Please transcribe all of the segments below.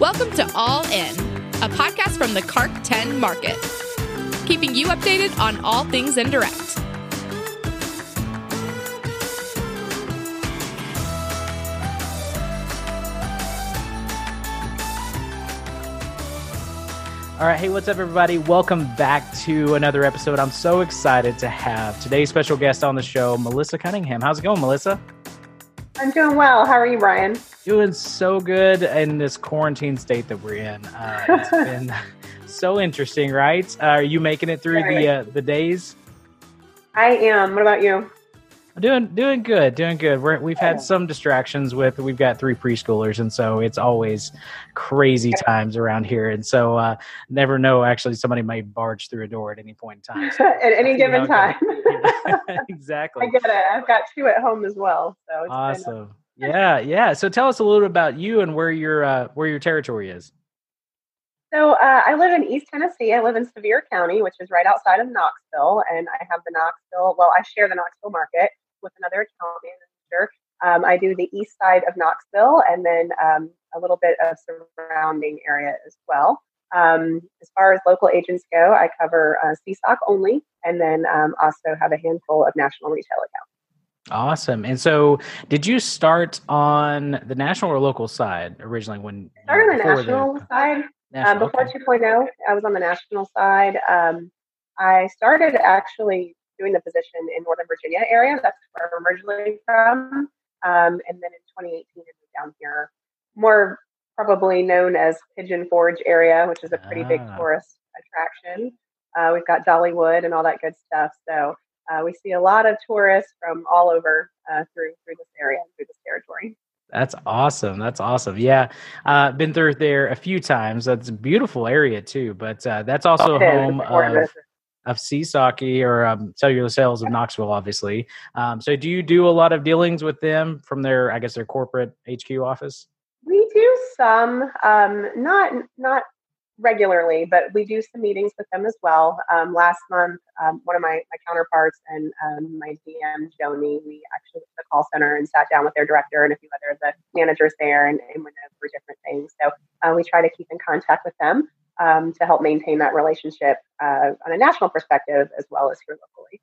Welcome to All In, a podcast from the CARC 10 market, keeping you updated on all things indirect. All right, hey, what's up, everybody? Welcome back to another episode. I'm so excited to have today's special guest on the show, Melissa Cunningham. How's it going, Melissa? I'm doing well. How are you, Brian? Doing so good in this quarantine state that we're in. Uh, it's been so interesting, right? Uh, are you making it through the uh, the days? I am. What about you? Doing doing good, doing good. We're, we've had some distractions with we've got three preschoolers, and so it's always crazy times around here. And so uh, never know. Actually, somebody might barge through a door at any point in time. So at any given time. exactly. I get it. I've got two at home as well. So awesome. Yeah, yeah. So tell us a little bit about you and where your uh, where your territory is. So uh, I live in East Tennessee. I live in Sevier County, which is right outside of Knoxville, and I have the Knoxville. Well, I share the Knoxville market with another account manager. Um, I do the east side of Knoxville, and then um, a little bit of surrounding area as well. Um, as far as local agents go, I cover uh, CSOC only, and then um, also have a handful of national retail accounts. Awesome. And so, did you start on the national or local side originally? When I started on the national the, side. National, um, before okay. 2.0, I was on the national side. Um, I started actually doing the position in Northern Virginia area. That's where I'm originally from. Um, and then in 2018, I moved down here, more probably known as Pigeon Forge area, which is a pretty ah. big tourist attraction. Uh, we've got Dollywood and all that good stuff. So uh, we see a lot of tourists from all over uh, through through this area, through this territory. That's awesome. That's awesome. Yeah, uh, been through there a few times. That's a beautiful area too. But uh, that's also home of, of CSOC or um, Cellular Sales of Knoxville, obviously. Um, so, do you do a lot of dealings with them from their, I guess, their corporate HQ office? We do some, um, not not regularly, but we do some meetings with them as well. Um, last month, um, one of my, my counterparts and um, my DM, Joni, we actually went to the call center and sat down with their director and a few other the managers there and, and went over different things. So uh, we try to keep in contact with them um, to help maintain that relationship uh, on a national perspective as well as here locally.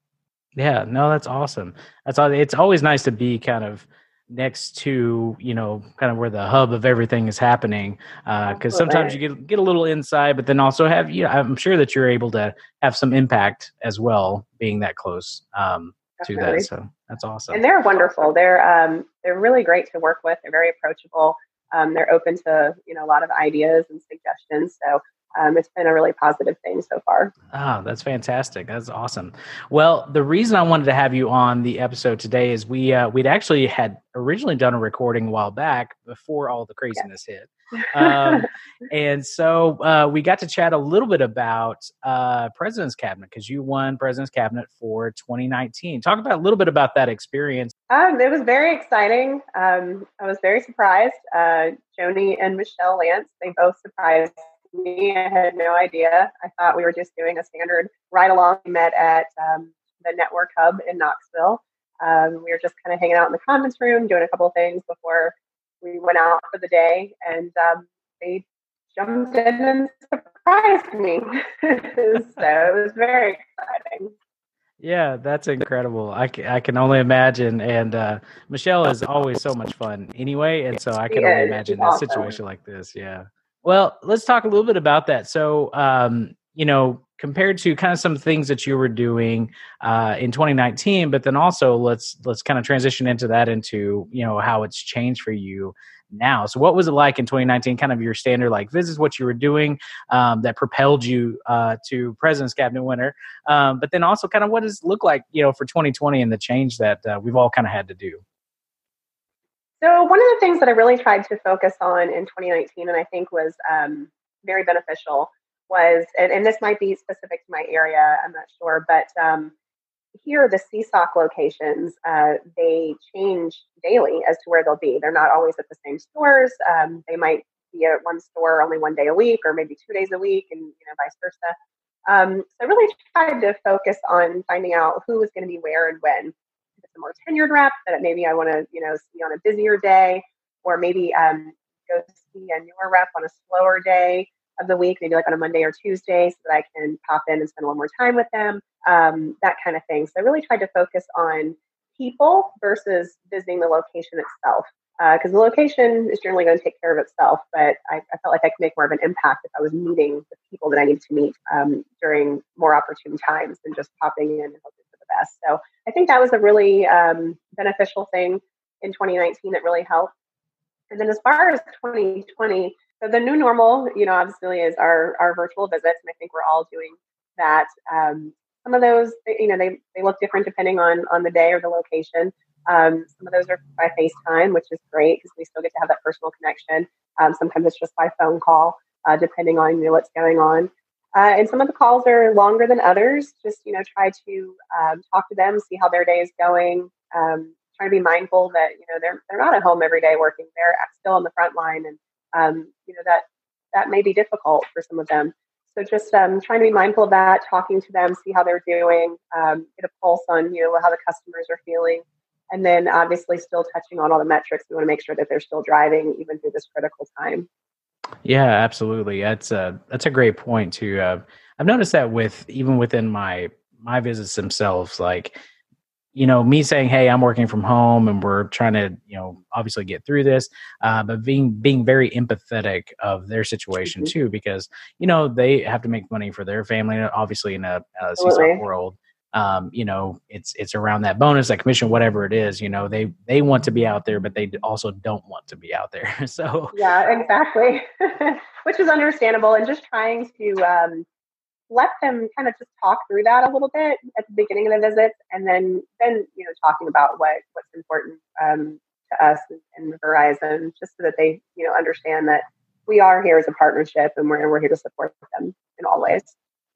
Yeah, no, that's awesome. That's all. It's always nice to be kind of next to you know kind of where the hub of everything is happening because uh, sometimes you get get a little inside but then also have you know i'm sure that you're able to have some impact as well being that close um, to that so that's awesome. And they're wonderful. They're um, they're really great to work with. They're very approachable. Um, they're open to you know a lot of ideas and suggestions so um, it's been a really positive thing so far. Ah, that's fantastic. That's awesome. Well, the reason I wanted to have you on the episode today is we uh, we'd actually had originally done a recording a while back before all the craziness yes. hit. Um, and so uh, we got to chat a little bit about uh, President's Cabinet because you won President's Cabinet for 2019. Talk about a little bit about that experience. Um, it was very exciting. Um, I was very surprised. Uh, Joni and Michelle Lance, they both surprised me. I had no idea. I thought we were just doing a standard ride along. We met at um, the network hub in Knoxville. Um, we were just kind of hanging out in the conference room, doing a couple of things before we went out for the day. And um, they jumped in and surprised me. so it was very exciting. Yeah, that's incredible. I can, I can only imagine. And uh, Michelle is always so much fun anyway. And so I can only imagine a situation like this. Yeah. Well, let's talk a little bit about that. So, um, you know, compared to kind of some things that you were doing uh, in 2019, but then also let's let's kind of transition into that into you know how it's changed for you now. So, what was it like in 2019? Kind of your standard like this is what you were doing um, that propelled you uh, to President's Cabinet winner, um, but then also kind of what does it look like you know for 2020 and the change that uh, we've all kind of had to do. So, one of the things that I really tried to focus on in 2019, and I think was um, very beneficial, was, and, and, this might be specific to my area, I'm not sure, but um, here, the CSOC locations, uh, they change daily as to where they'll be. They're not always at the same stores. Um, they might be at one store only one day a week, or maybe two days a week, and you know, vice versa. Um, so I really tried to focus on finding out who was going to be where and when more tenured rep that maybe I want to, you know, see on a busier day, or maybe um, go see a newer rep on a slower day of the week, maybe like on a Monday or Tuesday, so that I can pop in and spend a little more time with them, um, that kind of thing. So I really tried to focus on people versus visiting the location itself. Because uh, the location is generally going to take care of itself, but I, I, felt like I could make more of an impact if I was meeting the people that I need to meet um, during more opportune times than just popping in and hoping best. So I think that was a really um, beneficial thing in 2019 that really helped. And then as far as 2020, so the new normal, you know, obviously is our, our virtual visits. And I think we're all doing that. Um, some of those, you know, they, they look different depending on, on the day or the location. Um, some of those are by FaceTime, which is great because we still get to have that personal connection. Um, sometimes it's just by phone call, uh, depending on you know, what's going on. Uh, and some of the calls are longer than others. Just you know, try to um, talk to them, see how their day is going. Um, try to be mindful that you know they're they're not at home every day working; they're still on the front line, and um, you know that that may be difficult for some of them. So just um, trying to be mindful of that, talking to them, see how they're doing, um, get a pulse on you know how the customers are feeling, and then obviously still touching on all the metrics. We want to make sure that they're still driving even through this critical time. Yeah, absolutely. That's a that's a great point too. Uh, I've noticed that with even within my my visits themselves, like you know, me saying, "Hey, I'm working from home, and we're trying to, you know, obviously get through this," uh, but being being very empathetic of their situation mm-hmm. too, because you know they have to make money for their family, obviously in a, a CSOC world. Um, you know, it's it's around that bonus, that commission, whatever it is. You know, they they want to be out there, but they also don't want to be out there. so yeah, exactly, which is understandable, and just trying to. Um, let them kind of just talk through that a little bit at the beginning of the visit, and then then you know talking about what what's important um, to us and Verizon, just so that they you know understand that we are here as a partnership and we're we're here to support them in all ways.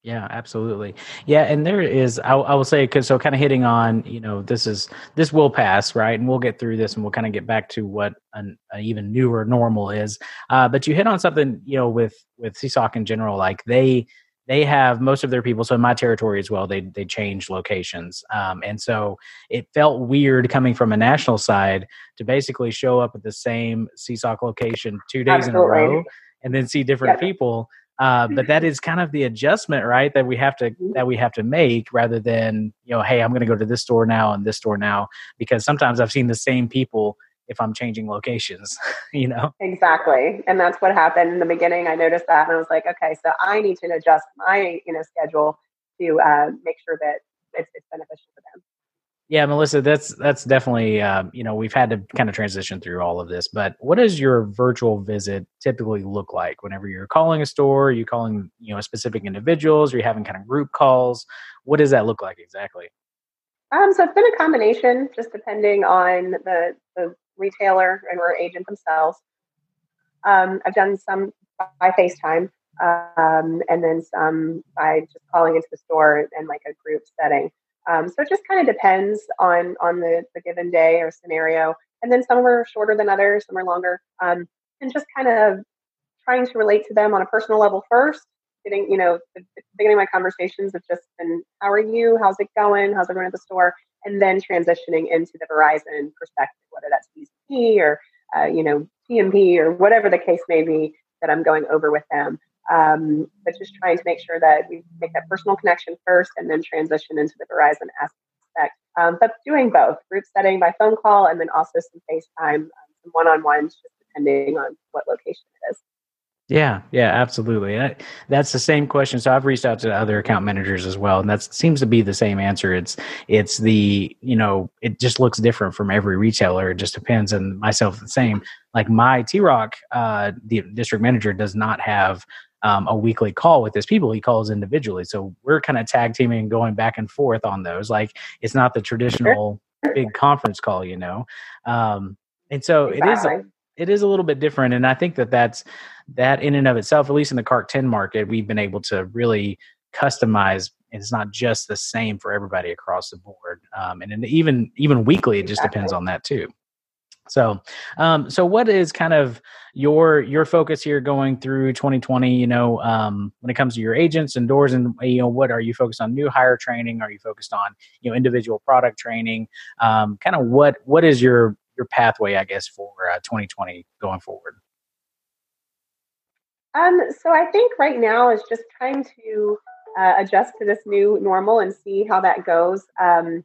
Yeah, absolutely. Yeah, and there is, I, I will say, because so kind of hitting on, you know, this is this will pass, right, and we'll get through this, and we'll kind of get back to what an, an even newer normal is. Uh, but you hit on something, you know, with with CSOC in general, like they they have most of their people so in my territory as well they they changed locations um, and so it felt weird coming from a national side to basically show up at the same CSOC location two days Absolutely. in a row and then see different yeah. people uh, but that is kind of the adjustment right that we have to mm-hmm. that we have to make rather than you know hey i'm going to go to this store now and this store now because sometimes i've seen the same people if I'm changing locations, you know? Exactly. And that's what happened in the beginning. I noticed that and I was like, okay, so I need to adjust my, you know, schedule to uh, make sure that it's, it's beneficial for them. Yeah, Melissa, that's that's definitely uh, you know we've had to kind of transition through all of this. But what does your virtual visit typically look like? Whenever you're calling a store, are you calling you know specific individuals? Are you having kind of group calls? What does that look like exactly? Um, so it's been a combination, just depending on the the retailer and or agent themselves. Um, I've done some by FaceTime, um, and then some by just calling into the store and like a group setting. Um, so it just kind of depends on on the, the given day or scenario. And then some are shorter than others, some are longer, um, and just kind of trying to relate to them on a personal level first. Getting, you know, the, the beginning of my conversations have just been, "How are you? How's it going? How's everyone at the store?" and then transitioning into the Verizon perspective, whether that's BCP or uh, you know TMP or whatever the case may be that I'm going over with them. Um, but just trying to make sure that we make that personal connection first and then transition into the Verizon aspect. Um, but doing both group setting by phone call and then also some FaceTime, um, some one on ones, just depending on what location it is. Yeah, yeah, absolutely. that's the same question. So I've reached out to other account managers as well, and that seems to be the same answer. It's it's the you know it just looks different from every retailer. It just depends, and myself the same. Like my T Rock, uh, the district manager does not have um, a weekly call with his people. He calls individually, so we're kind of tag teaming and going back and forth on those. Like it's not the traditional big conference call, you know. Um, and so exactly. it is it is a little bit different and i think that that's that in and of itself at least in the carktn market we've been able to really customize it's not just the same for everybody across the board um, and even even weekly it just exactly. depends on that too so um, so what is kind of your your focus here going through 2020 you know um, when it comes to your agents and doors and you know what are you focused on new hire training are you focused on you know individual product training um, kind of what what is your your pathway, I guess, for uh, 2020 going forward? Um, so I think right now is just trying to uh, adjust to this new normal and see how that goes. Um,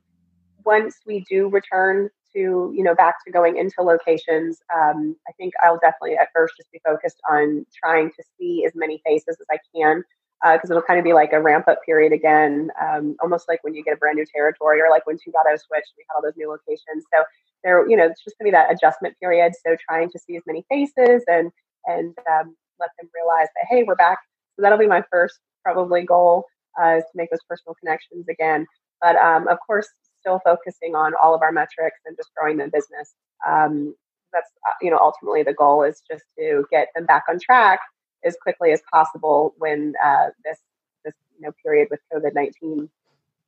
once we do return to, you know, back to going into locations, um, I think I'll definitely at first just be focused on trying to see as many faces as I can because uh, it'll kind of be like a ramp up period again, um, almost like when you get a brand new territory or like when 2.0 switched, we had all those new locations. So there, you know, it's just gonna be that adjustment period. So trying to see as many faces and and um, let them realize that hey, we're back. So that'll be my first probably goal uh, is to make those personal connections again. But um, of course, still focusing on all of our metrics and just growing the business. Um, that's uh, you know ultimately the goal is just to get them back on track as quickly as possible when uh, this this you know period with COVID nineteen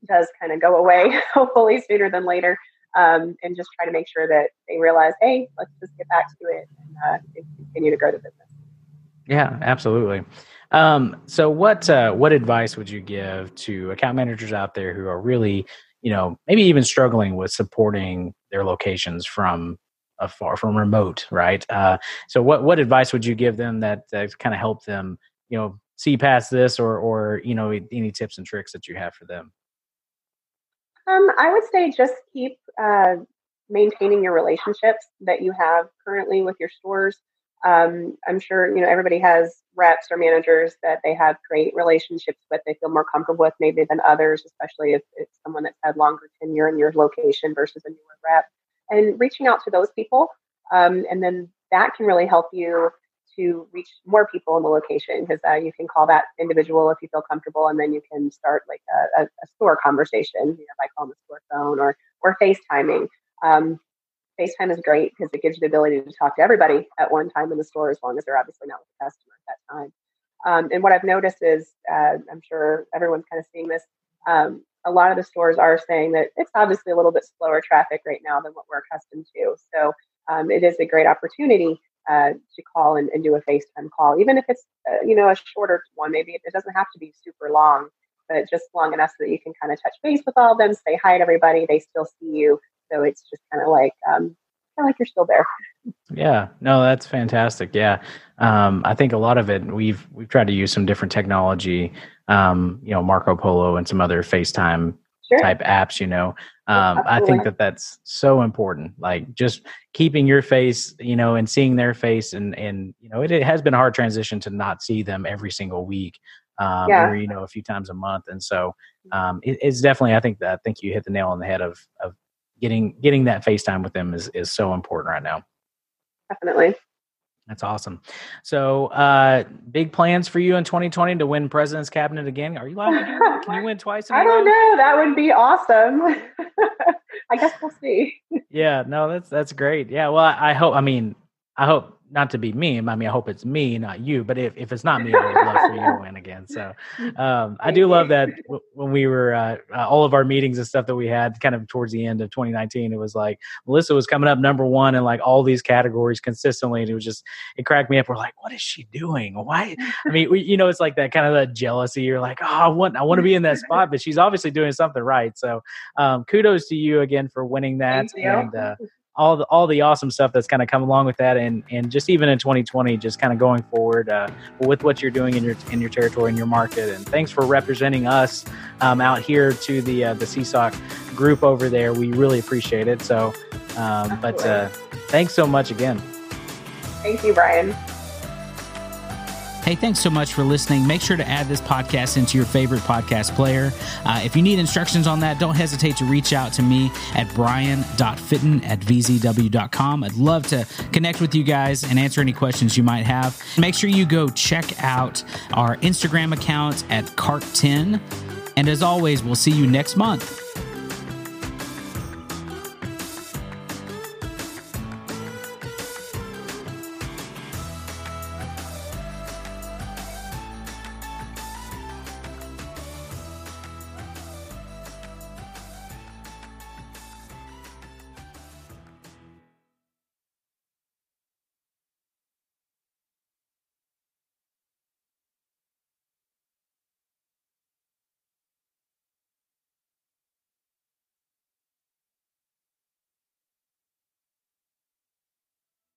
does kind of go away, hopefully sooner than later, um, and just try to make sure that they realize, hey, let's just get back to it and, uh, continue to grow the business. Yeah, absolutely. Um, so, what uh, what advice would you give to account managers out there who are really, you know, maybe even struggling with supporting their locations from far from remote, right? Uh, so what what advice would you give them that kind of help them, you know, see past this, or or you know, any tips and tricks that you have for them? Um, I would say just keep uh, maintaining your relationships that you have currently with your stores. Um, I'm sure you know everybody has reps or managers that they have great relationships with. They feel more comfortable with maybe than others, especially if it's someone that's had longer tenure in your location versus a newer rep and reaching out to those people. Um, and then that can really help you to reach more people in the location because uh, you can call that individual if you feel comfortable, and then you can start like a, a, a store conversation, you know, by calling the store phone or or FaceTiming. Um, FaceTime is great because it gives you the ability to talk to everybody at one time in the store, as long as they're obviously not with the customer at that time. Um, and what I've noticed is, uh, I'm sure everyone's kind of seeing this. Um, a lot of the stores are saying that it's obviously a little bit slower traffic right now than what we're accustomed to. So um, it is a great opportunity uh, to call and, and, do a FaceTime call, even if it's uh, you know a shorter one. Maybe it doesn't have to be super long, but just long enough so that you can kind of touch base with all of them, say hi to everybody. They still see you, so it's just kind of like um, kind of like you're still there. Yeah, no, that's fantastic. Yeah, um, I think a lot of it we've we've tried to use some different technology, um, you know, Marco Polo and some other FaceTime sure. type apps. You know, um, I think that that's so important. Like just keeping your face, you know, and seeing their face, and and you know, it, it has been a hard transition to not see them every single week. Um, yeah. or you know a few times a month and so um, it, it's definitely i think that i think you hit the nail on the head of of getting getting that FaceTime with them is is so important right now. Definitely. That's awesome. So, uh, big plans for you in 2020 to win President's Cabinet again. Are you allowed to do that? Can you win twice? I don't know. That would be awesome. I guess we'll see. yeah, no, that's that's great. Yeah, well, I, I hope. I mean, I hope not to be me. I mean, I hope it's me, not you. But if, if it's not me, I would love for you to win again. So um, I do love that when we were uh, uh, all of our meetings and stuff that we had kind of towards the end of 2019, it was like Melissa was coming up number one in like all these categories consistently. And it was just, it cracked me up. We're like, what is she doing? Why? I mean, we, you know, it's like that kind of that jealousy. You're like, oh, I want, I want to be in that spot, but she's obviously doing something right. So um, kudos to you again for winning that. And, uh, all the all the awesome stuff that's kind of come along with that, and and just even in 2020, just kind of going forward uh, with what you're doing in your in your territory and your market. And thanks for representing us um, out here to the uh, the CSOC group over there. We really appreciate it. So, um, but uh, thanks so much again. Thank you, Brian. Hey, thanks so much for listening. Make sure to add this podcast into your favorite podcast player. Uh, if you need instructions on that, don't hesitate to reach out to me at brian.fitton at vzw.com. I'd love to connect with you guys and answer any questions you might have. Make sure you go check out our Instagram account at carktn. And as always, we'll see you next month.